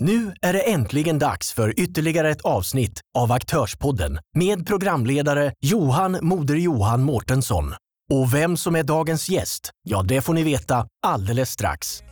Nu är det äntligen dags för ytterligare ett avsnitt av Aktörspodden med programledare Johan Moder Johan Mårtensson. Och vem som är dagens gäst, ja det får ni veta alldeles strax.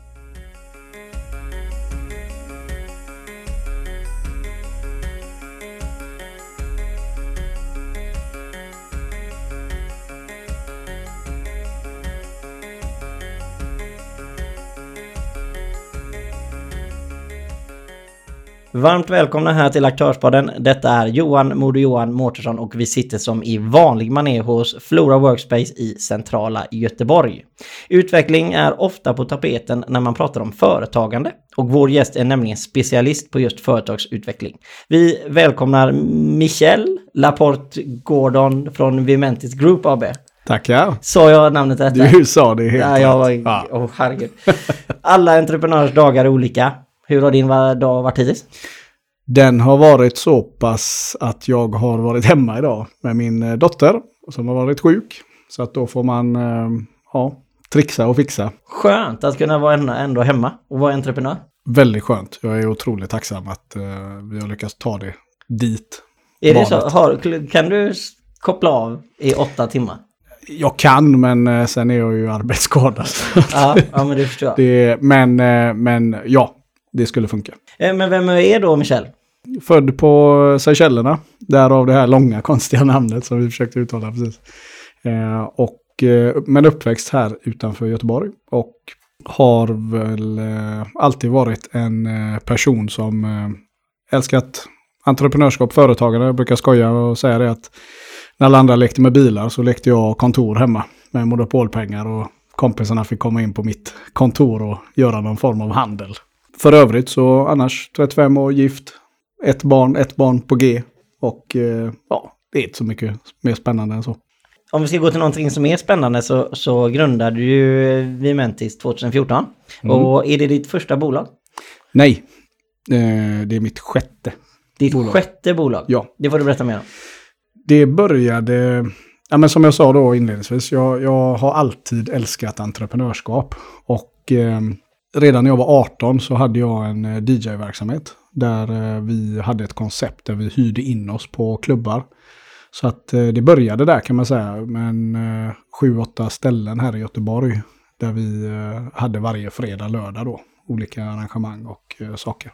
Varmt välkomna här till Aktörspodden. Detta är Johan Moder Johan Mårtensson och vi sitter som i vanlig manér hos Flora Workspace i centrala Göteborg. Utveckling är ofta på tapeten när man pratar om företagande och vår gäst är nämligen specialist på just företagsutveckling. Vi välkomnar Michel Laporte Gordon från Vimentis Group AB. Tackar. Sa jag namnet rätt? Du sa det helt Ja, jag var... rätt. Åh, herregud. Alla entreprenörers dagar är olika. Hur har din dag varit hittills? Den har varit så pass att jag har varit hemma idag med min eh, dotter som har varit sjuk. Så att då får man eh, ja, trixa och fixa. Skönt att kunna vara ändå, hemma och vara entreprenör. Väldigt skönt. Jag är otroligt tacksam att eh, vi har lyckats ta det dit. Är det så? Har, kan du koppla av i åtta timmar? Jag kan, men sen är jag ju arbetsskadad. Ja, ja men det förstår jag. det, men, men ja, det skulle funka. Eh, Men vem är då Michel? Född på Seychellerna, därav det här långa konstiga namnet som vi försökte uttala precis. Eh, och, eh, men uppväxt här utanför Göteborg och har väl alltid varit en person som älskat entreprenörskap, företagande. Jag brukar skoja och säga det att när alla andra lekte med bilar så lekte jag kontor hemma med monopolpengar och kompisarna fick komma in på mitt kontor och göra någon form av handel. För övrigt så annars 35 år gift, ett barn, ett barn på G och eh, ja, det är inte så mycket mer spännande än så. Om vi ska gå till någonting som är spännande så, så grundade du ju Vimentis 2014. Mm. Och är det ditt första bolag? Nej, eh, det är mitt sjätte. Ditt Bolag. sjätte bolag? Ja. Det får du berätta mer om. Det började, ja men som jag sa då inledningsvis, jag, jag har alltid älskat entreprenörskap. Och eh, redan när jag var 18 så hade jag en eh, DJ-verksamhet. Där eh, vi hade ett koncept där vi hyrde in oss på klubbar. Så att eh, det började där kan man säga, men eh, sju, åtta ställen här i Göteborg. Där vi hade varje fredag, lördag då, olika arrangemang och saker.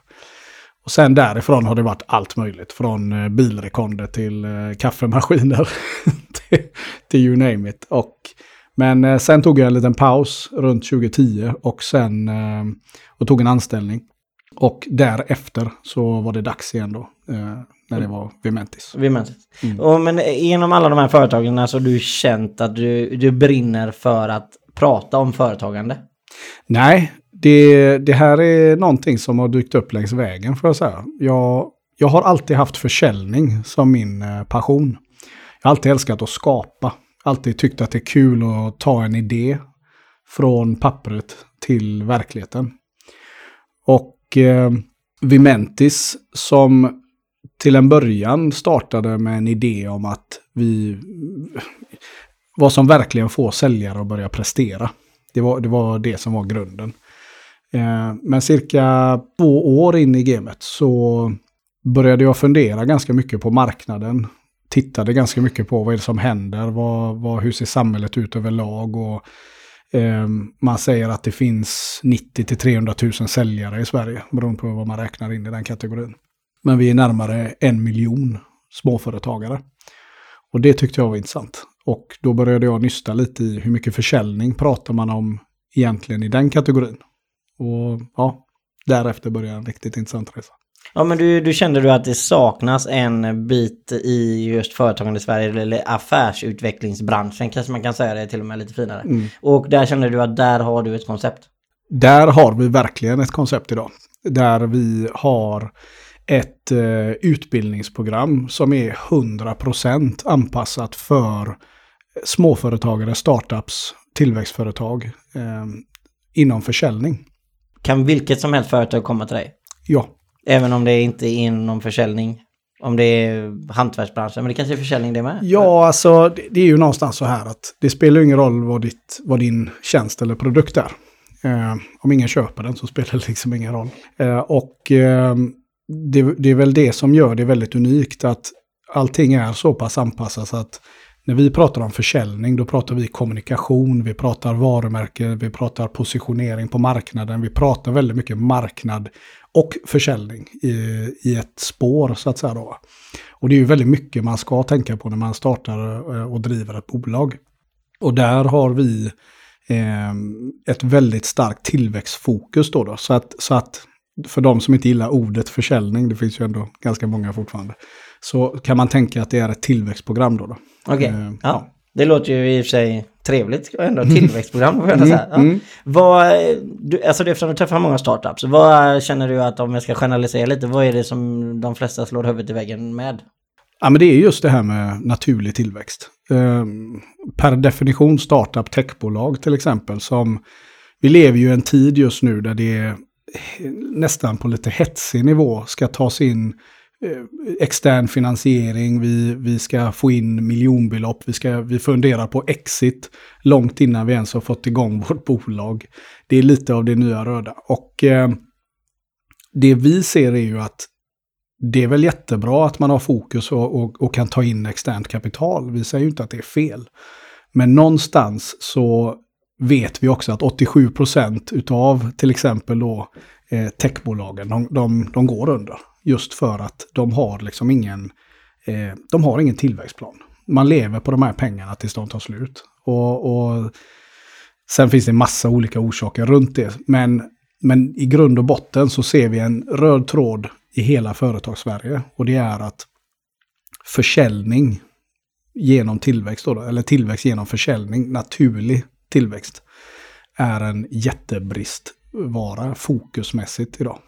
Och sen därifrån har det varit allt möjligt. Från bilrekonder till kaffemaskiner. till, till you name it. Och, men eh, sen tog jag en liten paus runt 2010 och sen eh, och tog en anställning. Och därefter så var det dags igen då. Eh, när det var Vimentis. Vimentis. Mm. Och, men genom alla de här företagen så har du känt att du, du brinner för att prata om företagande? Nej, det, det här är någonting som har dykt upp längs vägen får jag säga. Jag, jag har alltid haft försäljning som min passion. Jag har alltid älskat att skapa. Alltid tyckt att det är kul att ta en idé från pappret till verkligheten. Och eh, Vimentis som till en början startade med en idé om att vi vad som verkligen får säljare att börja prestera. Det var det, var det som var grunden. Eh, men cirka två år in i gamet så började jag fundera ganska mycket på marknaden. Tittade ganska mycket på vad är det som händer, vad, vad, hur ser samhället ut överlag och eh, man säger att det finns 90 till 300 000 säljare i Sverige, beroende på vad man räknar in i den kategorin. Men vi är närmare en miljon småföretagare. Och det tyckte jag var intressant. Och då började jag nysta lite i hur mycket försäljning pratar man om egentligen i den kategorin. Och ja, därefter började en riktigt intressant resa. Ja men du, du kände du att det saknas en bit i just företagande i Sverige eller affärsutvecklingsbranschen kanske man kan säga det till och med lite finare. Mm. Och där kände du att där har du ett koncept. Där har vi verkligen ett koncept idag. Där vi har ett eh, utbildningsprogram som är 100% anpassat för småföretagare, startups, tillväxtföretag eh, inom försäljning. Kan vilket som helst företag komma till dig? Ja, Även om det inte är inom försäljning? Om det är hantverksbranschen, men det kanske är försäljning det med? Ja, alltså det, det är ju någonstans så här att det spelar ju ingen roll vad, ditt, vad din tjänst eller produkt är. Eh, om ingen köper den så spelar det liksom ingen roll. Eh, och eh, det, det, är väl det som gör det väldigt unikt att allting är så pass anpassat så att när vi pratar om försäljning, då pratar vi kommunikation, vi pratar varumärke, vi pratar positionering på marknaden, vi pratar väldigt mycket marknad och försäljning i, i ett spår så att säga. Då. Och det är ju väldigt mycket man ska tänka på när man startar eh, och driver ett bolag. Och där har vi eh, ett väldigt starkt tillväxtfokus då. då. Så, att, så att för de som inte gillar ordet försäljning, det finns ju ändå ganska många fortfarande, så kan man tänka att det är ett tillväxtprogram då. då. Okej, okay. eh, ja. ja. Det låter ju i och för sig trevligt ändå tillväxtprogram får jag mm, säga. Ja. Mm. Vad, du, alltså eftersom du träffar många startups, vad känner du att om jag ska generalisera lite, vad är det som de flesta slår huvudet i väggen med? Ja, men det är just det här med naturlig tillväxt. Eh, per definition startup techbolag till exempel som vi lever ju i en tid just nu där det är nästan på lite hetsig nivå ska tas in Eh, extern finansiering, vi, vi ska få in miljonbelopp, vi, ska, vi funderar på exit långt innan vi ens har fått igång vårt bolag. Det är lite av det nya röda. Och eh, det vi ser är ju att det är väl jättebra att man har fokus och, och, och kan ta in externt kapital. Vi säger ju inte att det är fel. Men någonstans så vet vi också att 87 procent utav till exempel då eh, techbolagen, de, de, de går under. Just för att de har liksom ingen, eh, de har ingen tillväxtplan. Man lever på de här pengarna tills de tar slut. Och, och sen finns det massa olika orsaker runt det. Men, men i grund och botten så ser vi en röd tråd i hela företagssverige. Och det är att försäljning genom tillväxt, då, eller tillväxt genom försäljning, naturlig tillväxt, är en jättebristvara fokusmässigt idag.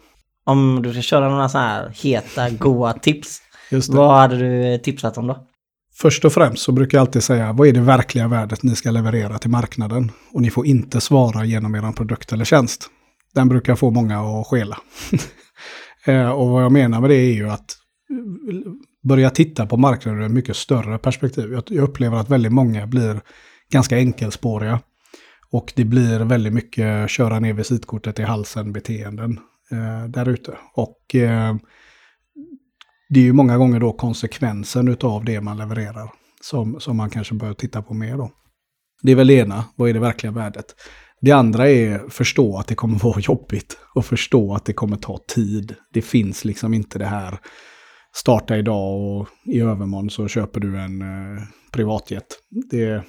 Om du ska köra några så här heta, goa tips. Vad hade du tipsat om då? Först och främst så brukar jag alltid säga, vad är det verkliga värdet ni ska leverera till marknaden? Och ni får inte svara genom er produkt eller tjänst. Den brukar få många att skela. Eh, och vad jag menar med det är ju att börja titta på marknaden ur ett mycket större perspektiv. Jag upplever att väldigt många blir ganska enkelspåriga. Och det blir väldigt mycket köra ner visitkortet i halsen beteenden eh, där ute. Och eh, det är ju många gånger då konsekvensen av det man levererar som, som man kanske bör titta på mer då. Det är väl det ena, vad är det verkliga värdet? Det andra är förstå att det kommer vara jobbigt och förstå att det kommer ta tid. Det finns liksom inte det här starta idag och i övermorgon så köper du en eh, privatjet. Det,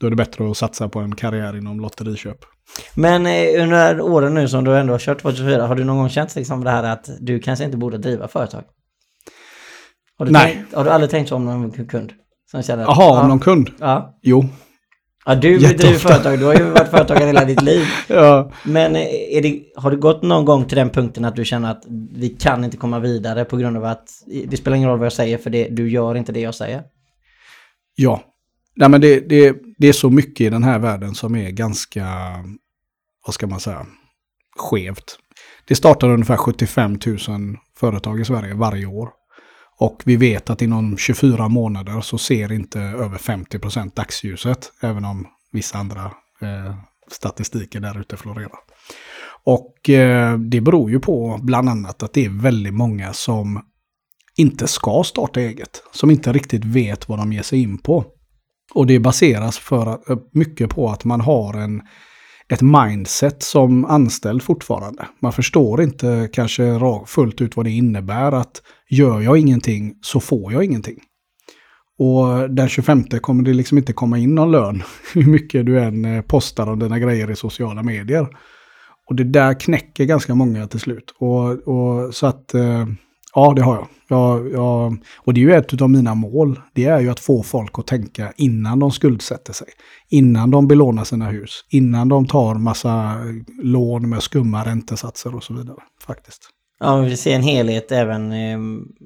då är det bättre att satsa på en karriär inom lotteriköp. Men eh, under åren nu som du ändå har kört 2024, har du någon gång känt liksom det här att du kanske inte borde driva företag? Har du Nej. Tänkt, har du aldrig tänkt så om någon kund? Jaha, ja, om någon kund? Ja. Jo. Ja, du Jätteofta. driver företag, du har ju varit företagare hela ditt liv. ja. Men eh, det, har du gått någon gång till den punkten att du känner att vi kan inte komma vidare på grund av att det spelar ingen roll vad jag säger för det, du gör inte det jag säger? Ja. Nej, men det, det, det är så mycket i den här världen som är ganska vad ska man säga, skevt. Det startar ungefär 75 000 företag i Sverige varje år. Och vi vet att inom 24 månader så ser inte över 50 procent dagsljuset, även om vissa andra eh, statistiker där ute florerar. Och eh, det beror ju på bland annat att det är väldigt många som inte ska starta eget, som inte riktigt vet vad de ger sig in på. Och det baseras för, eh, mycket på att man har en ett mindset som anställd fortfarande. Man förstår inte kanske fullt ut vad det innebär att gör jag ingenting så får jag ingenting. Och den 25 kommer det liksom inte komma in någon lön hur mycket du än eh, postar om dina grejer i sociala medier. Och det där knäcker ganska många till slut. Och, och så att eh, Ja, det har jag. jag, jag och det är ju ett av mina mål. Det är ju att få folk att tänka innan de skuldsätter sig. Innan de belånar sina hus. Innan de tar massa lån med skumma räntesatser och så vidare. Faktiskt. Ja, vi ser en helhet även i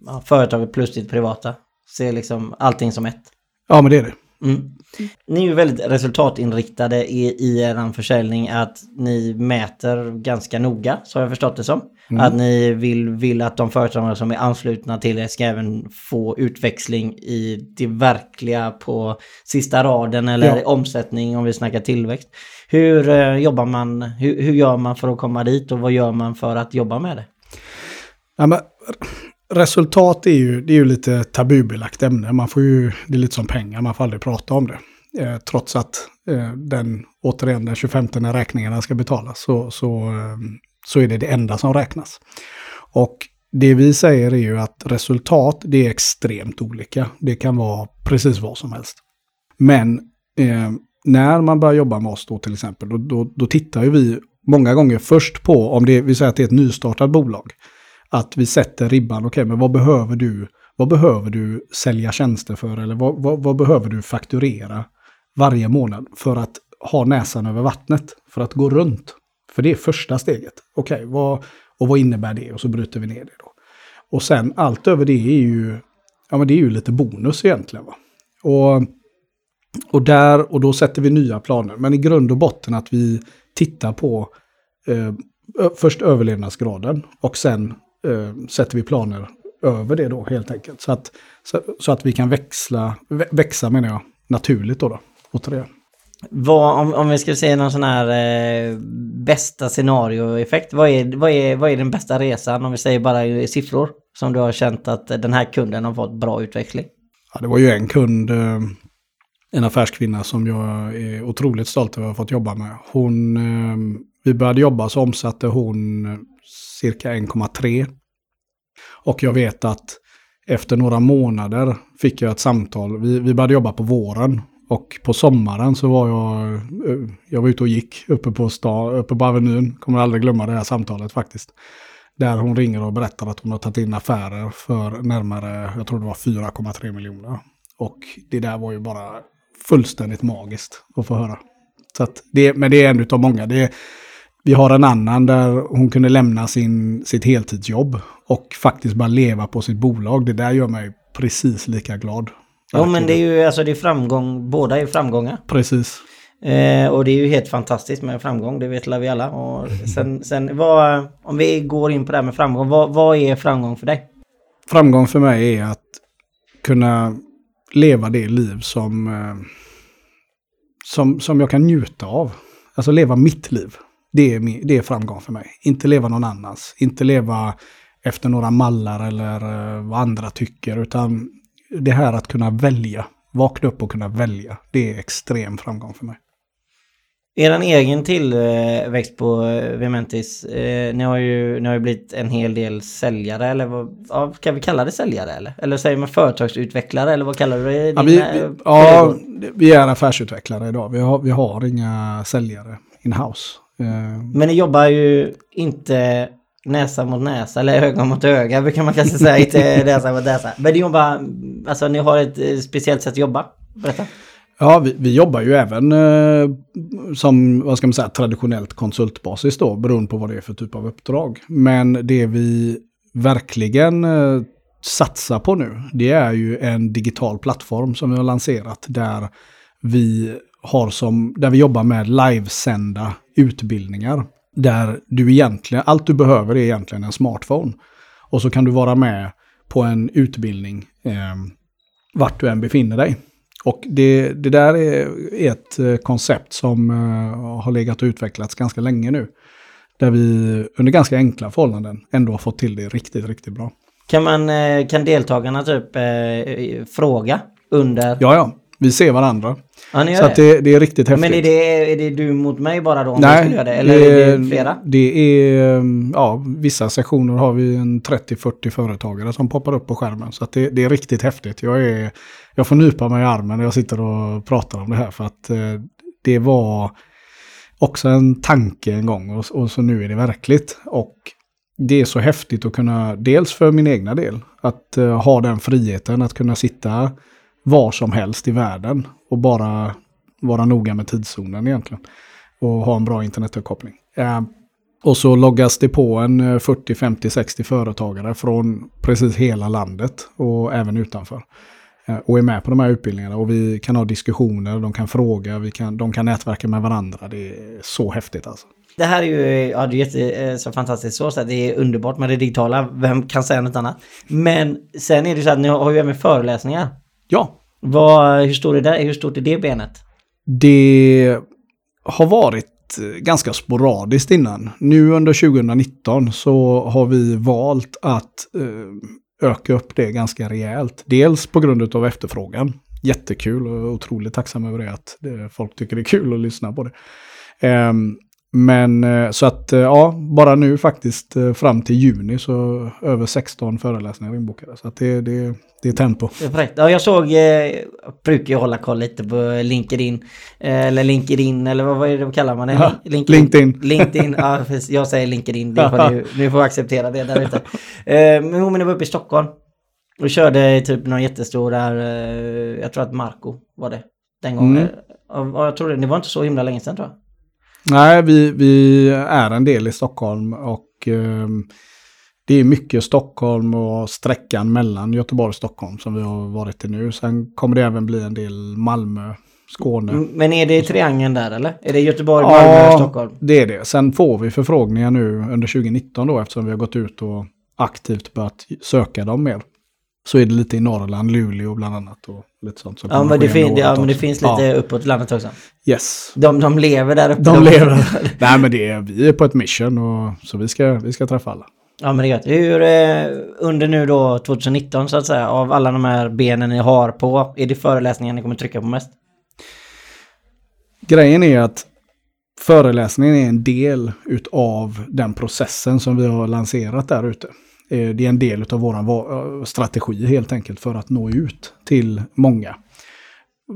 ja, företaget plus ditt privata. Ser liksom allting som ett. Ja, men det är det. Mm. Ni är ju väldigt resultatinriktade i, i er försäljning att ni mäter ganska noga, så har jag förstått det som. Mm. Att ni vill, vill att de företag som är anslutna till er ska även få utväxling i det verkliga på sista raden eller ja. omsättning om vi snackar tillväxt. Hur eh, jobbar man, hur, hur gör man för att komma dit och vad gör man för att jobba med det? Ja, men, resultat är ju, det är ju lite tabubelagt ämne. Man får ju, det är lite som pengar, man får aldrig prata om det. Eh, trots att eh, den, återigen den 25 när räkningarna ska betalas så, så, eh, så är det det enda som räknas. Och det vi säger är ju att resultat, det är extremt olika. Det kan vara precis vad som helst. Men eh, när man börjar jobba med oss då till exempel, då, då, då tittar ju vi många gånger först på, om det, vi säger att det är ett nystartat bolag, att vi sätter ribban, okej, okay, men vad behöver du? Vad behöver du sälja tjänster för eller vad, vad, vad, behöver du fakturera varje månad för att ha näsan över vattnet, för att gå runt? För det är första steget. Okej, okay, vad, och vad innebär det? Och så bryter vi ner det då. Och sen allt över det är ju, ja men det är ju lite bonus egentligen. Va? Och, och där, och då sätter vi nya planer. Men i grund och botten att vi tittar på eh, först överlevnadsgraden och sen eh, sätter vi planer över det då helt enkelt. Så att, så, så att vi kan växla, växa menar jag, naturligt då. då återigen. Vad, om, om vi ska se någon sån här eh, bästa scenarioeffekt, vad är, vad, är, vad är den bästa resan om vi säger bara i siffror som du har känt att den här kunden har fått bra utveckling? Ja, det var ju en kund, eh, en affärskvinna som jag är otroligt stolt över att ha fått jobba med. Hon, eh, vi började jobba så omsatte hon cirka 1,3. Och jag vet att efter några månader fick jag ett samtal. Vi, vi började jobba på våren och på sommaren så var jag, eh, jag var ute och gick uppe på, sta, uppe på Avenyn. Kommer aldrig glömma det här samtalet faktiskt. Där hon ringer och berättar att hon har tagit in affärer för närmare, jag tror det var 4,3 miljoner. Och det där var ju bara fullständigt magiskt att få höra. Så det, men det är en av många. Det, vi har en annan där hon kunde lämna sin, sitt heltidsjobb och faktiskt bara leva på sitt bolag. Det där gör mig precis lika glad. Ja men det är ju alltså det är framgång, båda är framgångar. Precis. Eh, och det är ju helt fantastiskt med framgång, det vet vi alla. Och sen, sen vad, om vi går in på det här med framgång, vad, vad är framgång för dig? Framgång för mig är att kunna leva det liv som, eh, som, som jag kan njuta av. Alltså leva mitt liv. Det är, det är framgång för mig. Inte leva någon annans. Inte leva efter några mallar eller eh, vad andra tycker. Utan det här att kunna välja. Vakna upp och kunna välja. Det är extrem framgång för mig. Er egen tillväxt på eh, Vementis, eh, ni, har ju, ni har ju blivit en hel del säljare eller vad, ja, kan vi kalla det säljare eller? Eller säger man företagsutvecklare eller vad kallar du det? Ja, vi, vi, ja, vi är affärsutvecklare idag. Vi har, vi har inga säljare in-house. Eh, Men ni jobbar ju inte näsa mot näsa eller öga mot öga brukar man kanske säga, inte näsa mot näsa. Men ni jobbar, alltså ni har ett eh, speciellt sätt att jobba. Berätta. Ja, vi, vi, jobbar ju även eh, som, vad ska man säga, traditionellt konsultbasis då, beroende på vad det är för typ av uppdrag. Men det vi verkligen eh, satsar på nu, det är ju en digital plattform som vi har lanserat där vi har som, där vi jobbar med livesända utbildningar. Där du egentligen, allt du behöver är egentligen en smartphone. Och så kan du vara med på en utbildning eh, vart du än befinner dig. Och det, det där är ett eh, koncept som uh, har legat och utvecklats ganska länge nu. Där vi under ganska enkla förhållanden ändå har fått till det riktigt, riktigt bra. Kan, man, eh, kan deltagarna typ eh, fråga under? Ja, ja. Vi ser varandra. Ja, så att det, det, är riktigt häftigt. Men är det, är det du mot mig bara då? Om Nej, göra det? Eller det, är det flera? Det är, ja, vissa sessioner har vi en 30-40 företagare som poppar upp på skärmen. Så det, det, är riktigt häftigt. Jag, är, jag får nypa mig i armen när jag sitter och pratar om det här. För att eh, det var också en tanke en gång och, och så nu är det verkligt. Och det är så häftigt att kunna, dels för min egna del, att uh, ha den friheten att kunna sitta var som helst i världen och bara vara noga med tidszonen egentligen. Och ha en bra internetuppkoppling. Eh, och så loggas det på en 40, 50, 60 företagare från precis hela landet och även utanför. eh, och är med på de här utbildningarna. Och vi kan ha diskussioner, de kan fråga, vi kan, de kan nätverka med varandra. Det är så häftigt alltså. Det här är ju, ja det är jätte, eh, så fantastiskt så, så det är underbart med det digitala, vem kan säga något annat? Men sen är det så att ni har ju även föreläsningar. Ja, Vad, hur, stor är det, hur stort är det benet? Det har varit eh, ganska sporadiskt innan. Nu under 2019 så har vi valt att eh, öka upp det ganska rejält. Dels på grund av efterfrågan. Jättekul och otroligt tacksam över det att det, folk tycker det är kul att lyssna på det. Ehm, men eh, så att eh, ja, bara nu faktiskt eh, fram till juni så över 16 föreläsningar inbokade. Så att det, det, det är tempo. Ja, jag såg, jag brukar ju hålla koll lite på LinkedIn. Eller LinkedIn, eller vad, vad är det, vad kallar man det? Ja, LinkedIn. LinkedIn. LinkedIn, ja jag säger LinkedIn. Det får du, nu får acceptera det där ute. Men hon var uppe i Stockholm. Och körde typ någon jättestor där, jag tror att Marco var det. Den gången. Mm. Och, och jag tror det, det var inte så himla länge sedan tror jag. Nej, vi, vi är en del i Stockholm och ehm, det är mycket Stockholm och sträckan mellan Göteborg och Stockholm som vi har varit i nu. Sen kommer det även bli en del Malmö, Skåne. Mm, Men är det triangeln där eller? Är det Göteborg, Malmö, Stockholm? det är det. Sen får vi förfrågningar nu under 2019 då eftersom vi har gått ut och aktivt börjat söka dem mer. Så är det lite i Norrland, Luleå bland annat och lite sånt. som Ja men det, fin, ja, men det finns lite Ja, uppåt landet också. yes. De, de lever där uppe. De lever. Nej men det är, vi är på ett mission och så vi ska, vi ska träffa alla. Ja men det är gött. Hur, eh, under nu då 2019 så att säga, av alla de här benen ni har på, är det föreläsningar ni kommer trycka på mest? Grejen är att föreläsningen är en del utav den processen som vi har lanserat där ute. Eh, det är en del av vår eh, strategi helt enkelt för att nå ut till många.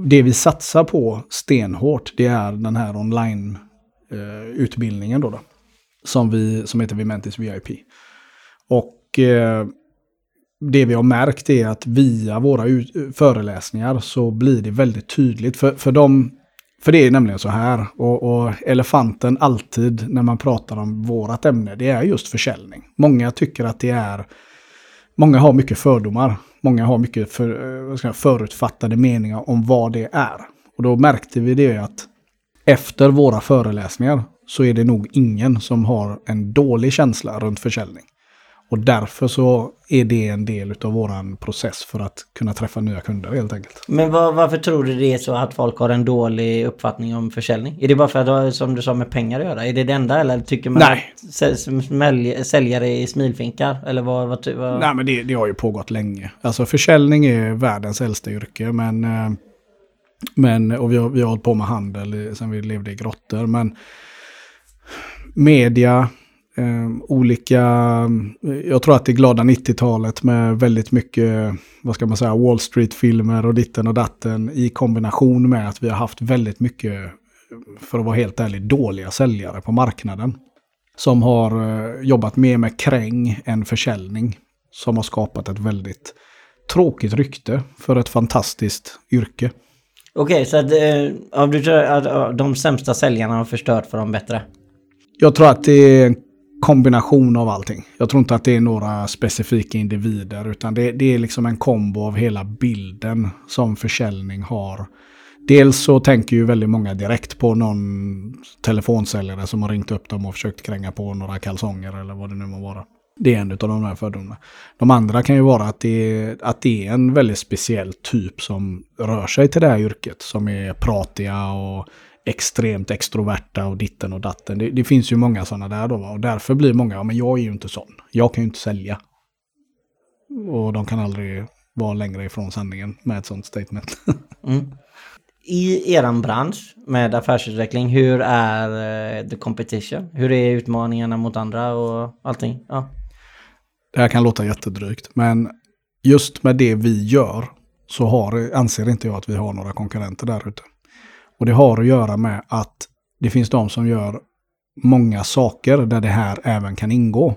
Det vi satsar på stenhårt det är den här online-utbildningen eh, då, då. Som, vi, som heter Vimentis VIP. Och eh, det vi har märkt är att via våra föreläsningar så blir det väldigt tydligt. För, för, de, för det är nämligen så här, och, och elefanten alltid när man pratar om vårat ämne, det är just försäljning. Många tycker att det är, många har mycket fördomar. Många har mycket för, eh, vad ska jag, säga, förutfattade meningar om vad det är. Och då märkte vi det att efter våra föreläsningar så är det nog ingen som har en dålig känsla runt försäljning. Och därför så är det en del av våran process för att kunna träffa nya kunder helt enkelt. Men vad, varför tror du det är så att folk har en dålig uppfattning om försäljning? Är det bara för att det har, som du sa med pengar att göra? Är det det enda eller tycker man Nej. att säljare är smilfinkar? Eller vad, vad, vad? Nej men det, det har ju pågått länge. Alltså försäljning är världens äldsta yrke men, eh, men och vi har, vi har hållit på med handel sen vi levde i grottor. Men media, eh, olika, jag tror att det glada 90-talet med väldigt mycket, vad ska man säga, Wall Street-filmer och ditten och datten i kombination med att vi har haft väldigt mycket, för att vara helt ärlig, dåliga säljare på marknaden. Som har eh, jobbat mer med kräng än försäljning. Som har skapat ett väldigt tråkigt rykte för ett fantastiskt yrke. Okej, så att, eh, du tror att de sämsta säljarna har förstört för de bättre? Jag tror att det är en kombination av allting. Jag tror inte att det är några specifika individer utan det, det är liksom en kombo av hela bilden som försäljning har. Dels så tänker ju väldigt många direkt på någon telefonsäljare som har ringt upp dem och försökt kränga på några kalsonger eller vad det nu må vara. Det är en av de här fördomarna. De andra kan ju vara att det, är, att det är en väldigt speciell typ som rör sig till det här yrket. Som är pratiga och extremt extroverta och ditten och datten. Det, det finns ju många sådana där då. va? Och därför blir många, ja men jag är ju inte sån. Jag kan ju inte sälja. Och de kan aldrig vara längre ifrån sanningen med ett sånt statement. Mm. I eran bransch med affärsutveckling, hur är eh, the competition? Hur är utmaningarna mot andra och allting? Ja. Det här kan låta jättedrygt, men just med det vi gör så har, anser inte jag att vi har några konkurrenter där ute. Och det har att göra med att det finns de som gör många saker där det här även kan ingå.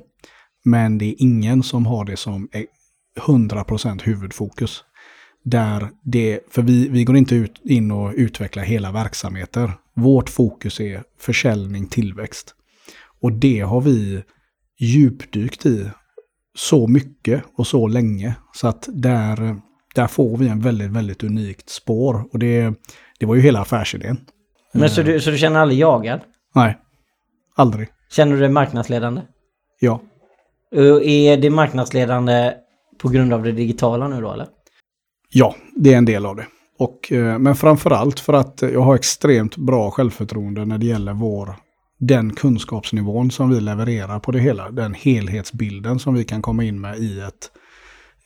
Men det är ingen som har det som är 100% huvudfokus. Där det, för vi, vi går inte ut, in och utvecklar hela verksamheter. Vårt fokus är försäljning, tillväxt. Och det har vi djupdykt i så mycket och så länge. Så att där, där får vi en väldigt, väldigt unikt spår. Och det, det var ju hela affärsidén. Men så du, så du känner aldrig jagad? Nej, aldrig. Känner du dig marknadsledande? Ja. Är det marknadsledande på grund av det digitala nu då eller? Ja, det är en del av det. Och, eh, men framförallt för att jag har extremt bra självförtroende när det gäller vår, den kunskapsnivån som vi levererar på det hela. Den helhetsbilden som vi kan komma in med i ett,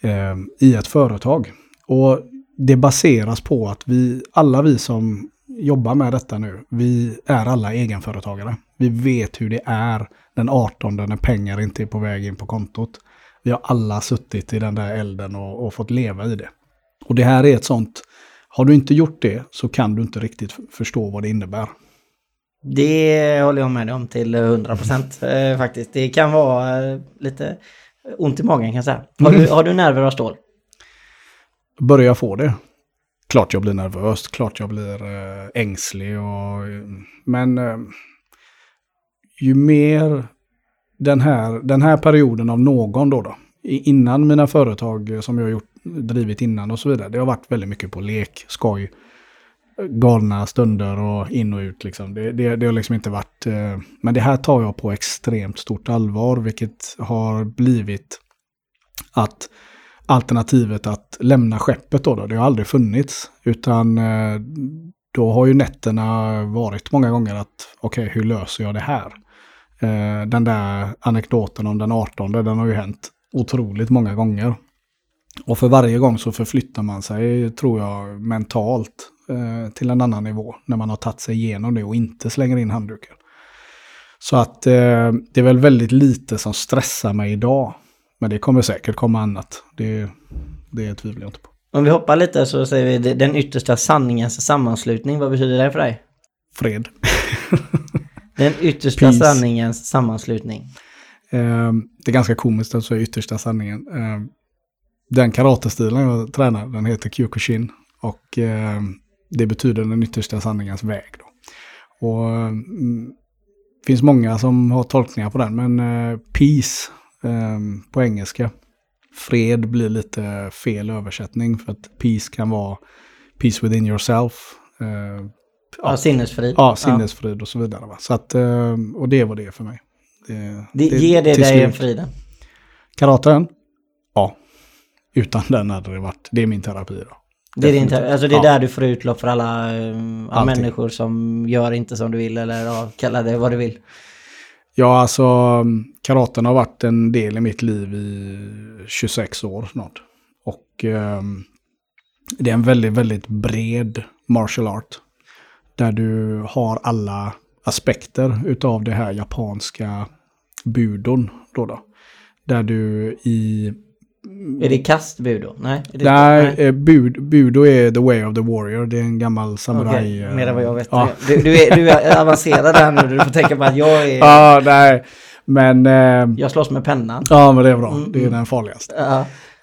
eh, i ett företag. Och det baseras på att vi, alla vi som jobbar med detta nu, vi är alla egenföretagare. Vi vet hur det är den 18 när pengar inte är på väg in på kontot. Vi har alla suttit i den där elden och, och fått leva i det. Och det här är ett sånt, har du inte gjort det så kan du inte riktigt förstå vad det innebär. Det håller jag med dig om till 100 procent eh, faktiskt. Det kan vara eh, lite ont i magen kan jag säga. Har du, har du nerver av stål? Börjar jag få det? Klart jag blir nervös, klart jag blir eh, ängslig och... Men eh, ju mer den här, den här perioden av någon då, då innan mina företag som jag gjort, drivit innan och så vidare, det har varit väldigt mycket på lek, skoj, galna stunder och in och ut liksom. Det, det, det har liksom inte varit... Eh, men det här tar jag på extremt stort allvar, vilket har blivit att alternativet att lämna skeppet då, då det har aldrig funnits. Utan eh, då har ju nätterna varit många gånger att okej, hur löser jag det här? Eh, den där anekdoten om den 18, den har ju hänt otroligt många gånger. Och för varje gång så förflyttar man sig, tror jag, mentalt eh, till en annan nivå när man har tagit sig igenom det och inte slänger in handduken. Så att eh, det är väl väldigt lite som stressar mig idag. Men det kommer säkert komma annat. Det, det tvivlar jag inte på. Om vi hoppar lite så säger vi den yttersta sanningens sammanslutning. Vad betyder det för dig? Fred. Den yttersta Peace. sanningens sammanslutning. Eh, det är ganska komiskt att säga yttersta sanningen. Eh, den karatestilen jag tränar, den heter Kyokushin. Och eh, det betyder den yttersta sanningens väg. Då. Och mm, det finns många som har tolkningar på den, men eh, peace på engelska. Fred blir lite fel översättning för att peace kan vara peace within yourself. Eh, Ja, sinnesfrid. ja, sinnesfrid och så vidare. Va? Så att, eh, och det var det för mig. Det, Det, ger det dig en friden? Karaten? Ja. Utan den hade det varit, det är min terapi då. Det är, din, alltså det är Ja. där du får utlopp för alla ja, Allting. människor som gör inte som du vill eller ja, kalla det vad du vill. Ja, alltså karaten har varit en del i mitt liv i 26 år snart. Och eh, det är en väldigt, väldigt bred martial art. Där du har alla aspekter utav det här japanska budon. Då då. Där du i... Är det kastbud då? Nej? Är det Nej, eh, bud, budo är the way of the warrior. Det är en gammal samuraj... Okej, eh, mer än vad jag vet. Ja. Du, du, är, du är avancerad här nu. Du får tänka på att jag är... Ja, nej. Men... Eh, Jag slåss med pennan. ja, men det är bra. Mm, Det är mm. den farligaste. Ja.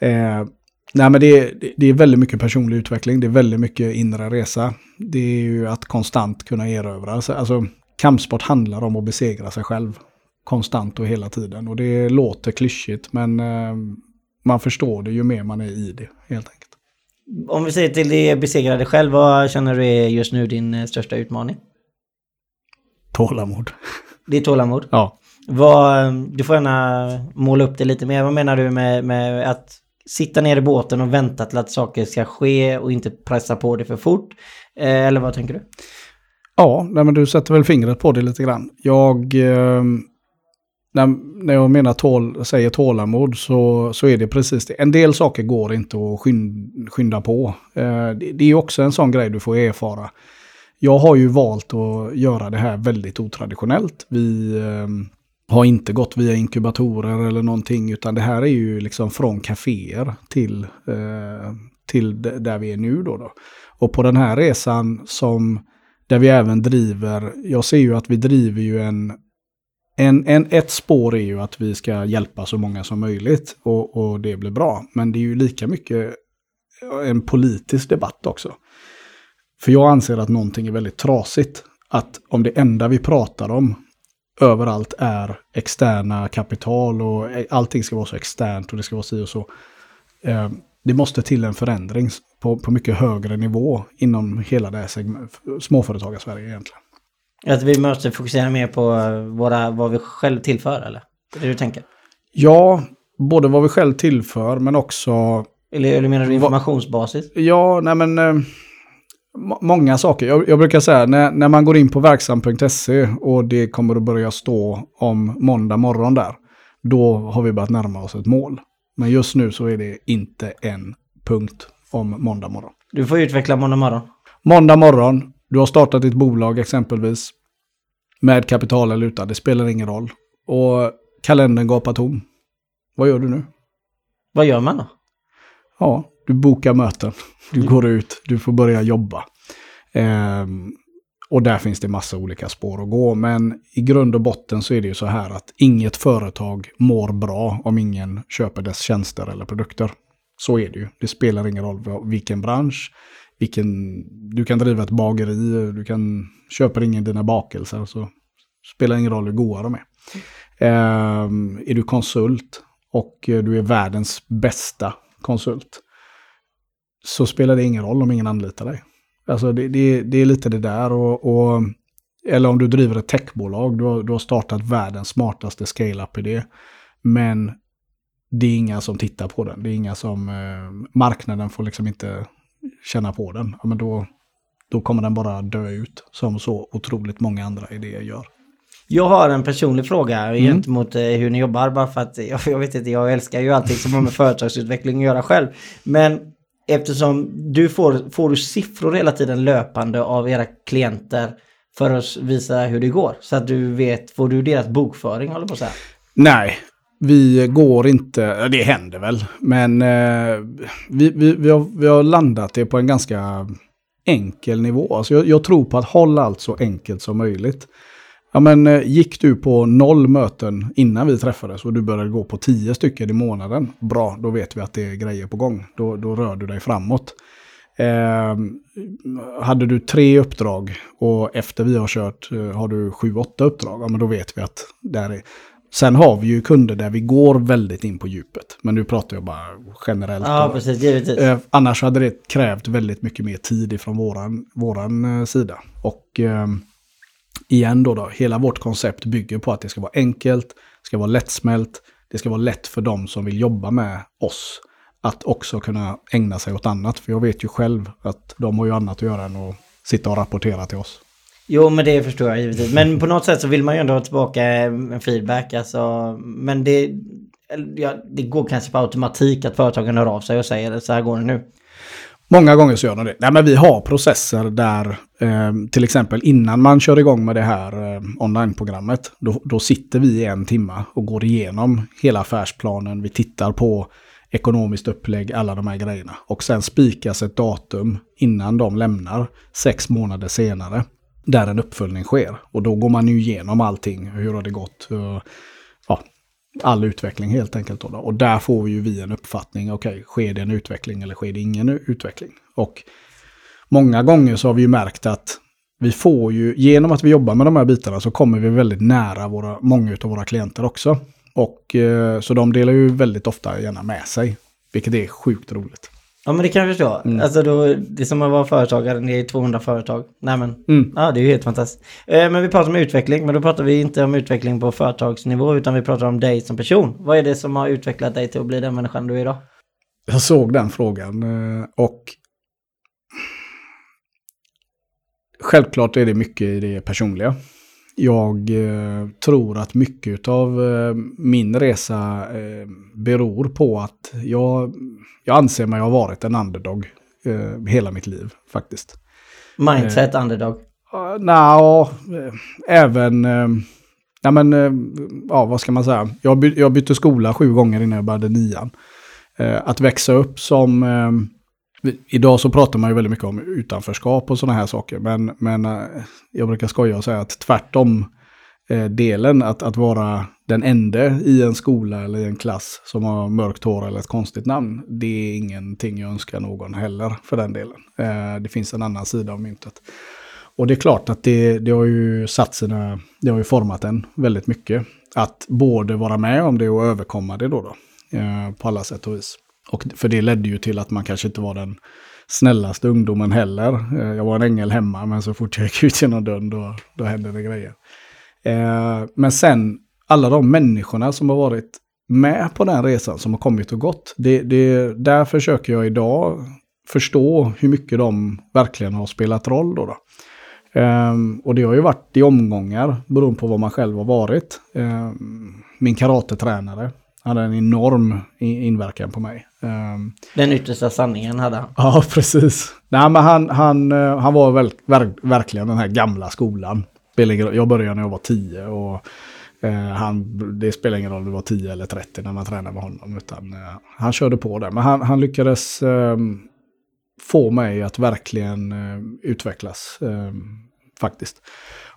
Eh, nej men det, är- det- det är väldigt mycket personlig utveckling, det är väldigt mycket inre resa. Det är ju att konstant kunna erövra. Alltså, alltså kampsport handlar om att besegra sig själv. Konstant och hela tiden. Och det låter klyschigt men eh, man förstår det ju mer man är i det helt enkelt. Om vi säger till det besegrade själv, vad känner du är just nu din eh, största utmaning? Tålamod. Det är tålamod. Ja. Vad, eh, du får gärna måla upp det lite mer. Vad menar du med, med att sitta ner i båten och vänta till att saker ska ske och inte pressa på det för fort? Eh, eller vad tänker du? Ja, nej, men du sätter väl fingret på det lite grann. Jag, eh, när, när jag menar tål, säger tålamod så, så är det precis det. En del saker går inte att skynda, skynda på. Eh, det, det är också en sån grej du får erfara. Jag har ju valt att göra det här väldigt otraditionellt. Vi eh, har inte gått via inkubatorer eller någonting, utan det här är ju liksom från kaféer till, eh, till där vi är nu då, då. Och på den här resan som där vi även driver, jag ser ju att vi driver ju en, en, en ett spår är ju att vi ska hjälpa så många som möjligt och, och det blir bra. Men det är ju lika mycket eh, en politisk debatt också. För jag anser att någonting är väldigt trasigt. Att om det enda vi pratar om överallt är externa kapital och eh, allting ska vara så externt och det ska vara si och så. Eh, det måste till en förändring på, på mycket högre nivå inom hela det här småföretagarsverige egentligen. Att vi måste fokusera mer på våra, vad vi själv tillför eller? Är det du tänker? Ja, både vad vi själv tillför men också... Eller, eller menar du informationsbasis? Ja, nej men... Eh, många saker. Jag, jag, brukar säga när, när man går in på verksam.se och det kommer att börja stå om måndag morgon där. Då har vi börjat närma oss ett mål. Men just nu så är det inte en punkt om måndag morgon. Du får utveckla måndag morgon. Måndag morgon, du har startat ditt bolag exempelvis. Med kapital eller utan, det spelar ingen roll. Och kalendern gapar tom. Vad gör du nu? Vad gör man då? Ja, du bokar möten. Du mm. går ut, du får börja jobba. Um, och där finns det massa olika spår att gå. Men i grund och botten så är det ju så här att inget företag mår bra om ingen köper dess tjänster eller produkter. Så är det ju. Det spelar ingen roll vilken bransch, vilken, du kan driva ett bageri, du kan köpa ingen dina bakelser. Så spelar ingen roll hur goda de är. Um, är du konsult och du är världens bästa konsult så spelar det ingen roll om ingen anlitar dig. Alltså det, det, det är lite det där och, och, eller om du driver ett techbolag, du har, du har startat världens smartaste scale-up-idé. Men det är inga som tittar på den. Det är inga som, eh, marknaden får liksom inte känna på den. Ja, men då, då kommer den bara dö ut som så otroligt många andra idéer gör. Jag har en personlig fråga mm. gentemot eh, hur ni jobbar. Bara för att jag, jag vet inte, jag älskar ju allting som har med företagsutveckling att göra själv. Men eftersom du får, får du siffror hela tiden löpande av era klienter för att visa hur det går. Så att du vet, får du deras bokföring håller på så här? Nej, vi går inte, det händer väl, men eh, vi, vi, vi, har, vi har landat det på en ganska enkel nivå. Alltså jag, jag tror på att hålla allt så enkelt som möjligt. Ja, men eh, gick du på noll möten innan vi träffades och du började gå på tio stycken i månaden, bra, då vet vi att det är grejer på gång. Då, då rör du dig framåt. Eh, hade du tre uppdrag och efter vi har kört eh, har du sju, åtta uppdrag, ja, men då vet vi att där är... Sen har vi ju kunder där vi går väldigt in på djupet. Men nu pratar jag bara generellt. Ja, precis, givetvis. Eh, annars hade det krävt väldigt mycket mer tid från våran, våran eh, sida. Och ehm, igen då, då, hela vårt koncept bygger på att det ska vara enkelt, det ska vara lättsmält, det ska vara lätt för dem som vill jobba med oss att också kunna ägna sig åt annat. För jag vet ju själv att de har ju annat att göra än att sitta och rapportera till oss. Jo, men det förstår jag givetvis. Men på något sätt så vill man ju ändå ha tillbaka eh, en feedback. Alltså, men det, ja, det går kanske på automatik att företagen hör av sig och säger så här går det nu. Många gånger så gör de det. Nej, men vi har processer där, eh, till exempel innan man kör igång med det här eh, onlineprogrammet, då, då sitter vi i en timme och går igenom hela affärsplanen. Vi tittar på ekonomiskt upplägg, alla de här grejerna. Och sen spikas ett datum innan de lämnar, sex månader senare, där en uppföljning sker. Och då går man ju igenom allting. Hur har det gått? Hur, all utveckling helt enkelt. Då, Och där får ju vi en uppfattning, okej, okay, sker det en utveckling eller sker det ingen utveckling? Och många gånger så har vi ju märkt att vi får ju, genom att vi jobbar med de här bitarna så kommer vi väldigt nära våra, många av våra klienter också. Och eh, så de delar ju väldigt ofta gärna med sig, vilket är sjukt roligt. Ja men det kan jag förstå. Mm. Alltså då, det är som att vara företagare, det är 200 företag. Nej men, mm. ja det är ju helt fantastiskt. Eh, men vi pratar om utveckling, men då pratar vi inte om utveckling på företagsnivå utan vi pratar om dig som person. Vad är det som har utvecklat dig till att bli den människan du är idag? Jag såg den frågan eh, och självklart är det mycket i det personliga. Jag eh, tror att mycket av eh, min resa eh, beror på att jag, jag anser mig ha varit en underdog hela mitt liv faktiskt. Mindset underdog? Uh, Nja, även... Ja, men, ja, vad ska man säga? Jag, by jag bytte skola sju gånger innan jag började nian. att växa upp som Idag så pratar man ju väldigt mycket om utanförskap och sådana här saker. Men, men eh, jag brukar skoja och säga att tvärtom eh, delen att, att vara den enda i en skola eller i en klass som har mörkt hår eller ett konstigt namn. Det är ingenting jag önskar någon heller för den delen. Eh, det finns en annan sida av myntet. Och det är klart att det, det har ju satt sina, det har ju format en väldigt mycket. Att både vara med om det och överkomma det då. då eh, på alla sätt och vis. Och för det ledde ju till att man kanske inte var den snällaste ungdomen heller. Eh, jag var en ängel hemma, men så fort jag gick ut genom dörren då, då hände det grejer. Eh, men sen alla de människorna som har varit med på den resan, som har kommit och gått. Det, det, där försöker jag idag förstå hur mycket de verkligen har spelat roll. Då, då. Um, och det har ju varit i omgångar beroende på vad man själv har varit. Um, min karatetränare hade en enorm inverkan på mig. Um, den yttersta sanningen hade han. Ja, precis. Nej, men han, han, eh, han var väl, ver, verkligen den här gamla skolan. Jag började när jag var tio och uh, han, det spelar ingen roll om det var 10 eller 30 när man tränade med honom. Utan, uh, han körde på det. Men han, han lyckades um, få mig att verkligen utvecklas. Um, faktiskt.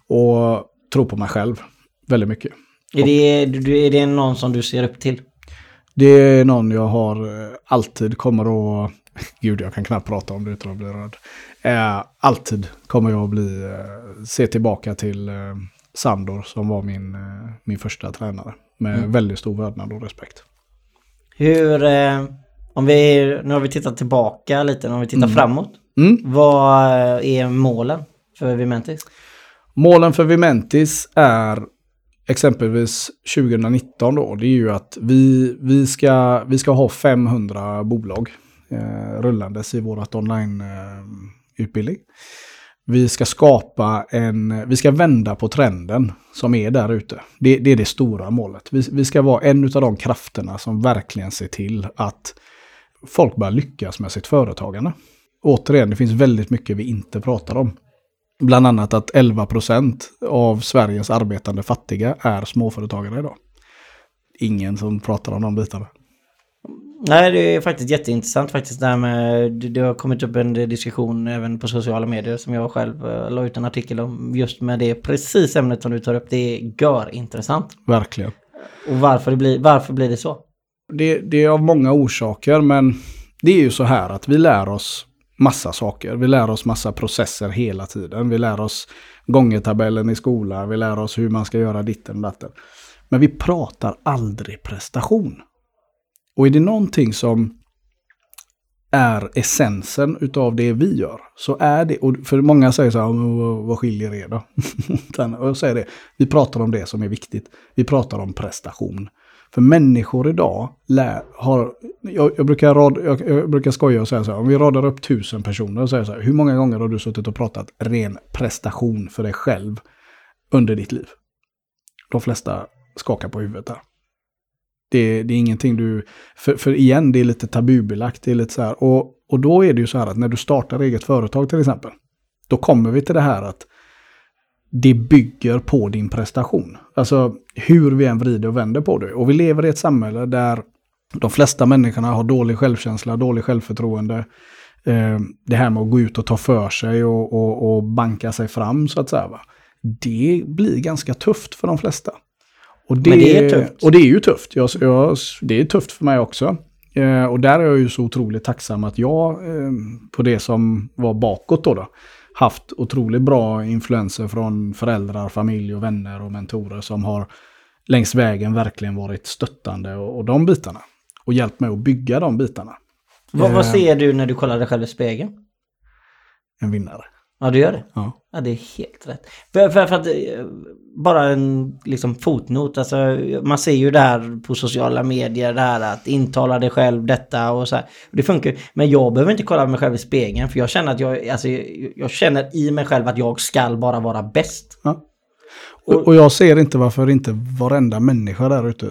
Och tro på mig själv väldigt mycket. Är det, är det någon som du ser upp till? Det är någon jag har eh, alltid kommer att... Gud, jag kan knappt prata om det utan att bli röd. Eh, alltid kommer jag att bli, eh, se tillbaka till eh, Sandor som var min, min första tränare. Med mm. väldigt stor vördnad och respekt. Hur, om vi, nu har vi tittat tillbaka lite, om vi tittar mm. framåt. Mm. Vad är målen för Vimentis? Målen för Vimentis är exempelvis 2019 då, det är ju att vi, vi, ska, vi ska ha 500 bolag eh, rullandes i vårt online-utbildning. Eh, vi ska skapa en, vi ska vända på trenden som är där ute. Det, det, är det stora målet. Vi, vi ska vara en av de krafterna som verkligen ser till att folk börjar lyckas med sitt företagande. Återigen, det finns väldigt mycket vi inte pratar om. Bland annat att 11 procent av Sveriges arbetande fattiga är småföretagare idag. Ingen som pratar om de bitarna. Nej, det är faktiskt jätteintressant faktiskt. Det, här med, det har kommit upp en diskussion även på sociala medier som jag själv uh, la ut en artikel om. Just med det precis ämnet som du tar upp. Det är gör intressant. Verkligen. Och varför, det blir, varför blir det så? Det, det är av många orsaker, men det är ju så här att vi lär oss massa saker. Vi lär oss massa processer hela tiden. Vi lär oss gångertabellen i skolan. Vi lär oss hur man ska göra ditten och datten. Men vi pratar aldrig prestation. Och är det någonting som är essensen utav det vi gör, så är det, och för många säger så här, vad skiljer det då? och jag säger det, vi pratar om det som är viktigt. Vi pratar om prestation. För människor idag lär, har, jag, jag, brukar rad, jag, jag, brukar skoja och säga så här, om vi radar upp tusen personer och säger så här, hur många gånger har du suttit och pratat ren prestation för dig själv under ditt liv? De flesta skakar på huvudet där. Det, det är ingenting du, för, för igen, det är lite tabubelagt, det är lite så här, och, och då är det ju så här att när du startar eget företag till exempel, då kommer vi till det här att det bygger på din prestation. Alltså hur vi än vrider och vänder på det. Och vi lever i ett samhälle där de flesta människorna har dålig självkänsla, dålig självförtroende. Eh, det här med att gå ut och ta för sig och, och, och banka sig fram så att säga. Va? Det blir ganska tufft för de flesta. Och det, Men det är tufft. Och det är ju tufft. Jag, jag, det är tufft för mig också. Eh, och där är jag ju så otroligt tacksam att jag, eh, på det som var bakåt då, då haft otroligt bra influenser från föräldrar, familj och vänner och mentorer som har längs vägen verkligen varit stöttande och, och de bitarna. Och hjälpt mig att bygga de bitarna. Vad, vad eh, ser du när du kollar dig själv i spegeln? En vinnare. Ja, du gör det? Ja. Ja, det är helt rätt. För, för, för att, eh, bara en liksom, fotnot, alltså, man ser ju där på sociala medier det här att intala dig själv detta och så här. Det funkar Men jag behöver inte kolla mig själv i spegeln för jag känner att jag, alltså, jag känner i mig själv att jag ska bara vara bäst. Ja. Och, och jag ser inte varför inte varenda människa där ute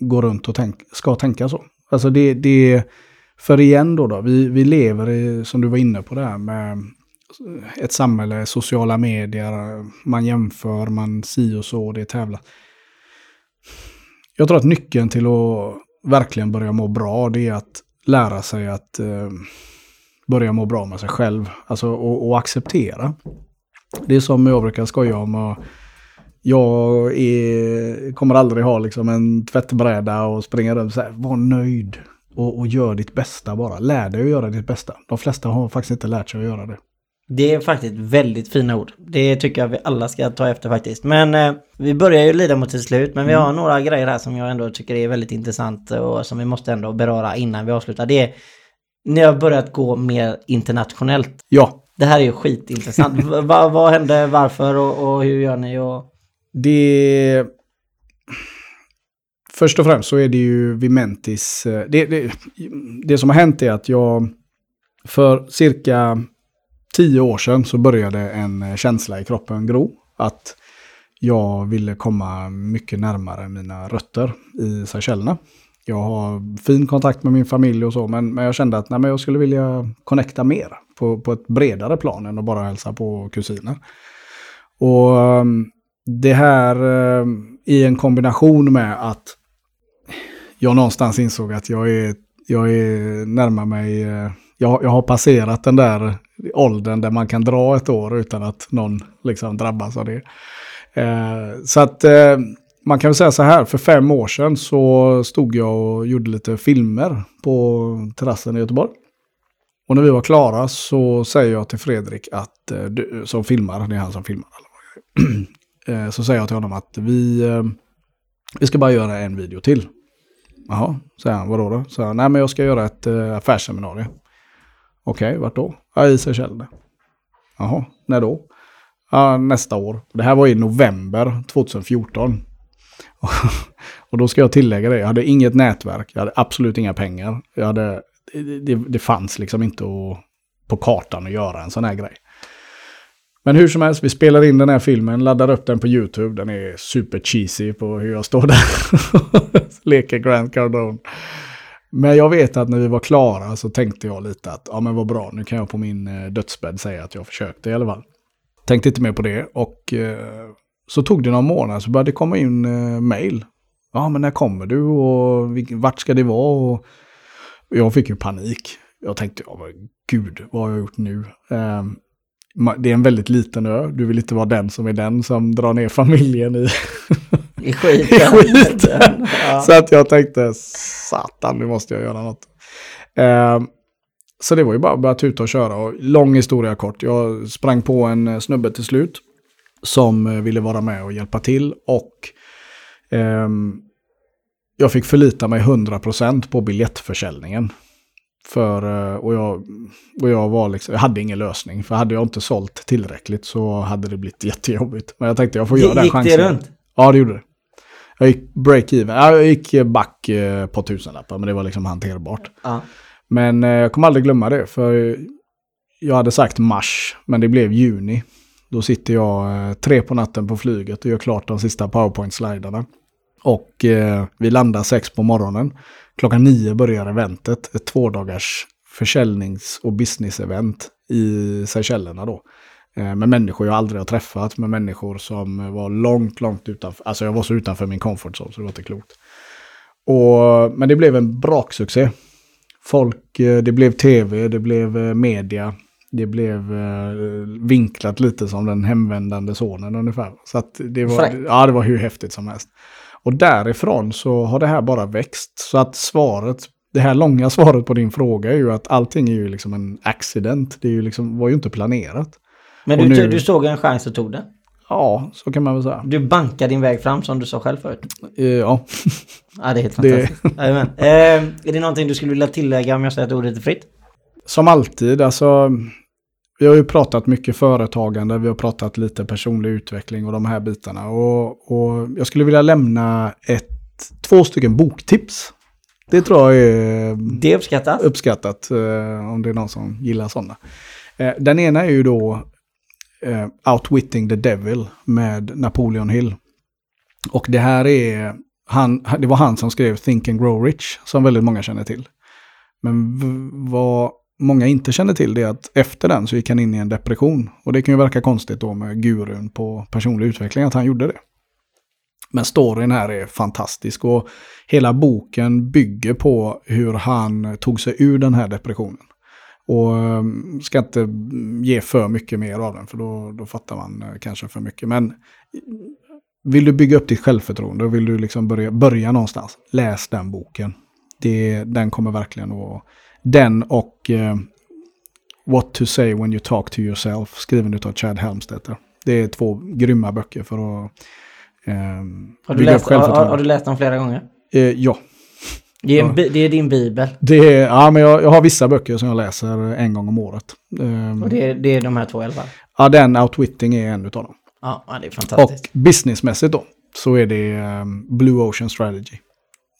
går runt och tänk, ska tänka så. Alltså det, det för igen då, då vi, vi lever i, som du var inne på det här med ett samhälle, sociala medier, man jämför, man si och så, det är tävlat. Jag tror att nyckeln till att verkligen börja må bra, det är att lära sig att eh, börja må bra med sig själv. Alltså och, och acceptera. Det är som jag brukar skoja om. Och jag är, kommer aldrig ha liksom en tvättbräda och springa runt och säga var nöjd. Och, och gör ditt bästa bara. Lär dig att göra ditt bästa. De flesta har faktiskt inte lärt sig att göra det. Det är faktiskt väldigt fina ord. Det tycker jag vi alla ska ta efter faktiskt. Men eh, vi börjar ju lida mot till slut. Men vi har några grejer här som jag ändå tycker är väldigt intressant och som vi måste ändå beröra innan vi avslutar. Det är, ni har börjat gå mer internationellt. Ja, Det här är ju skitintressant. V- vad- vad hände, varför och, och hur gör ni? Och... det... Först och främst så är det ju Vimentis... eh, Det, det, det som har hänt är att jag för cirka tio år sedan så började en känsla i kroppen gro. Att jag ville komma mycket närmare mina rötter i Seychellerna. Jag har fin kontakt med min familj och så, men, men jag kände att nej, men jag skulle vilja connecta mer på, på ett bredare plan än att bara hälsa på kusiner. Och ehm, det här ehm, i en kombination med att jag någonstans insåg att jag är, jag är närmar mig, eh, jag, jag har passerat den där åldern där man kan dra ett år utan att någon liksom drabbas av det. Eh, så att eh, man kan väl säga så här, för fem år sedan så stod jag och gjorde lite filmer på terrassen i Göteborg. Och när vi var klara så säger jag till Fredrik att, eh, du, som filmar, det är han som filmar, eh, så säger jag till honom att vi, eh, vi ska bara göra en video till. Jaha, säger han, vadå då? Så han, nej men jag ska göra ett eh, affärsseminarium. Okej, vart då? Ja, i Seychelles. Jaha, när då? Ja, nästa år. Det här var i november 2014. Och då ska jag tillägga det, jag hade inget nätverk, jag hade absolut inga pengar. Jag hade, det, det, det fanns liksom inte att, på kartan att göra en sån här grej. Men hur som helst, vi spelar in den här filmen, laddar upp den på YouTube. Den är super cheesy på hur jag står där leker Grant Cardone. Men jag vet att när vi var klara så tänkte jag lite att ja men vad bra, nu kan jag på min eh, dödsbädd säga att jag försökte i alla fall. Tänkte inte mer på det och eh, så tog det några månader så började det komma in eh, mail. Ja men när kommer du och vilk- vart ska det vara? Och jag fick ju panik. Jag tänkte, ja men gud, vad har jag gjort nu? Eh, det är en väldigt liten ö. Du vill inte vara den som är den som drar ner familjen i I skiten. I skiten. ja. så att jag tänkte, satan, nu måste jag göra något. Eh, så det var ju bara att börja tuta och köra. Och lång historia kort. Jag sprang på en eh, snubbe till slut. Som eh, ville vara med och hjälpa till. Och ehm, jag fick förlita mig 100% på biljettförsäljningen. För, eh, och, jag, och jag var liksom, jag hade ingen lösning. För hade jag inte sålt tillräckligt så hade det blivit jättejobbigt. Men jag tänkte jag får göra den Gick chansen. det runt? Ja, det gjorde det. Jag gick break-even. Ja, Jag gick back eh, på tusenlappar, men det var liksom hanterbart. Ja. Men eh, jag kommer aldrig glömma det, för jag hade sagt mars, men det blev juni. Då sitter jag eh, tre på natten på flyget och gör klart de sista powerpoint-sliderna. Och eh, vi landar sex på morgonen. Klockan nio börjar eventet, ett tvådagars försäljnings och business-event i Seychellerna då. Eh, med människor jag aldrig har träffat, med människor som var långt, långt utanför. Alltså jag var så utanför min comfort zone så det var inte klokt. Och, men det blev en braksuccé. Folk, eh, det blev tv, det blev eh, media. Det blev vinklat lite som den hemvändande sonen ungefär. Så att det var, ja, det var hur häftigt som helst. Och därifrån så har det här bara växt. Så att svaret, det här långa svaret på din fråga är ju att allting är ju liksom en accident. Det är ju liksom, var ju inte planerat. Men du, nu- du såg en chans och tog den. Ja, så kan man väl säga. Du bankade din väg fram som du sa själv förut. Eh, Ja, Ja, det är helt Det- fantastiskt. Jajamän. Eh, är det någonting du skulle vilja tillägga om jag säger att ordet är fritt? som alltid, alltså. Vi har ju pratat mycket företagande, vi har pratat lite personlig utveckling och de här bitarna. Och, och jag skulle vilja lämna ett, två stycken boktips. Det tror jag är Det uppskattas. uppskattat eh, om det är någon som gillar sådana. Eh, den ena är ju då eh, Outwitting the Devil med Napoleon Hill. Och det här är, han, det var han som skrev Think and Grow Rich, som väldigt många känner till. Men vad många inte känner till det är att efter den så gick han in i en depression. Och det kan ju verka konstigt då med gurun på personlig utveckling att han gjorde det. Men storyn här är fantastisk och hela boken bygger på hur han tog sig ur den här depressionen. Och um, ska inte ge för mycket mer av den för då, då fattar man eh, kanske för mycket. Men vill du bygga upp ditt självförtroende och vill du liksom börja, börja någonstans, läs den boken. Det, den kommer verkligen att... Den och, eh, What to say when you talk to yourself, skriven av Chad Helmstetter. Det är två grymma böcker för att eh, Har du, bygga upp läst, har, har, självförtroende. har du läst dem flera gånger? Eh, ja, Det är, en det är din bibel. det är, ja men jag, jag har vissa böcker som jag läser en gång om året. Eh, Och det är, det är de här två fall. Ja, den Outwitting är en av dem. Ja, det är Och fantastiskt. businessmässigt då, så är det ehm, Blue Ocean Strategy.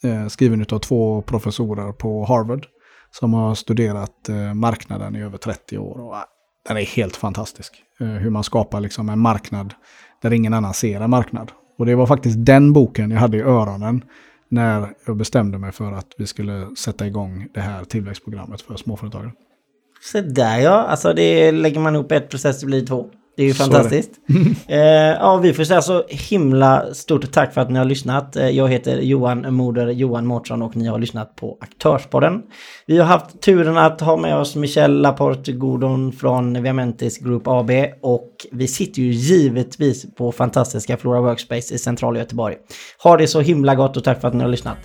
Eh, skriven av två professorer på Harvard. Som har studerat eh, marknaden i över 30 år. Och, eh, den är helt fantastisk. Eh, hur man skapar liksom en marknad där ingen annan ser en marknad. Och det var faktiskt den boken jag hade i öronen när jag bestämde mig för att vi skulle sätta igång det här tillväxtprogrammet för småföretagare. Så där ja, alltså det lägger man ihop ett process det blir två. Det är ju fantastiskt. eh, ja, vi får säga så himla stort tack för att ni har lyssnat. Eh, Jag heter Johan Moder Johan Mårtsson och ni har lyssnat på Aktörspodden. Vi har haft turen att ha med oss Michel Laporte Gordon från Viamentis Group AB och vi sitter ju givetvis på fantastiska Flora Workspace i centrala Göteborg. Ha det så himla gott och tack för att ni har lyssnat.